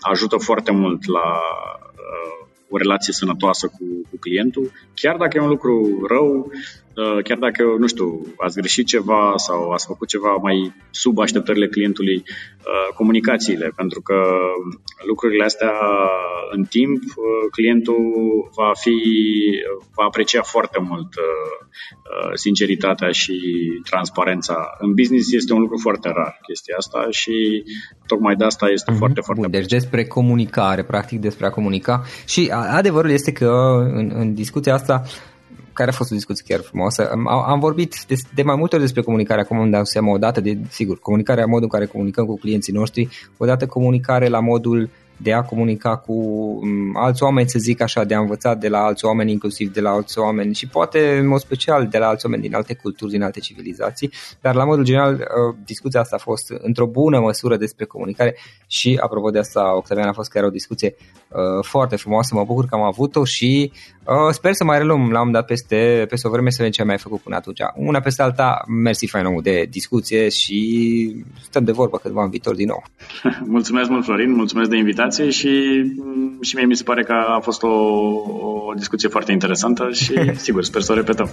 ajută foarte mult la uh, o relație sănătoasă cu, cu clientul, chiar dacă e un lucru rău, Uh, chiar dacă, nu știu, ați greșit ceva sau ați făcut ceva mai sub așteptările clientului, uh, comunicațiile, pentru că lucrurile astea în timp, uh, clientul va fi, va aprecia foarte mult sinceritatea și transparența. În business este un lucru foarte rar chestia asta și tocmai de asta este mm-hmm. foarte, foarte Bun, Deci despre comunicare, practic despre a comunica și adevărul este că în, în discuția asta care a fost o discuție chiar frumoasă. Am, am vorbit de, de mai multe ori despre comunicare, acum îmi dau seama odată de, sigur, comunicarea, modul în care comunicăm cu clienții noștri, odată comunicare la modul de a comunica cu um, alți oameni, să zic așa, de a învăța de la alți oameni, inclusiv de la alți oameni și poate în mod special de la alți oameni din alte culturi, din alte civilizații, dar la modul general uh, discuția asta a fost într-o bună măsură despre comunicare și apropo de asta, Octavian a fost chiar o discuție uh, foarte frumoasă, mă bucur că am avut-o și uh, sper să mai reluăm la un dat peste, peste o vreme să vedem ce am mai făcut până atunci. Una peste alta, mersi fain de discuție și stăm de vorbă câtva în viitor din nou. Mulțumesc mult, Florin, mulțumesc de invitație invitație și, mm, și mie mi se pare că a fost o, o discuție foarte interesantă și sigur, sper să o repetăm.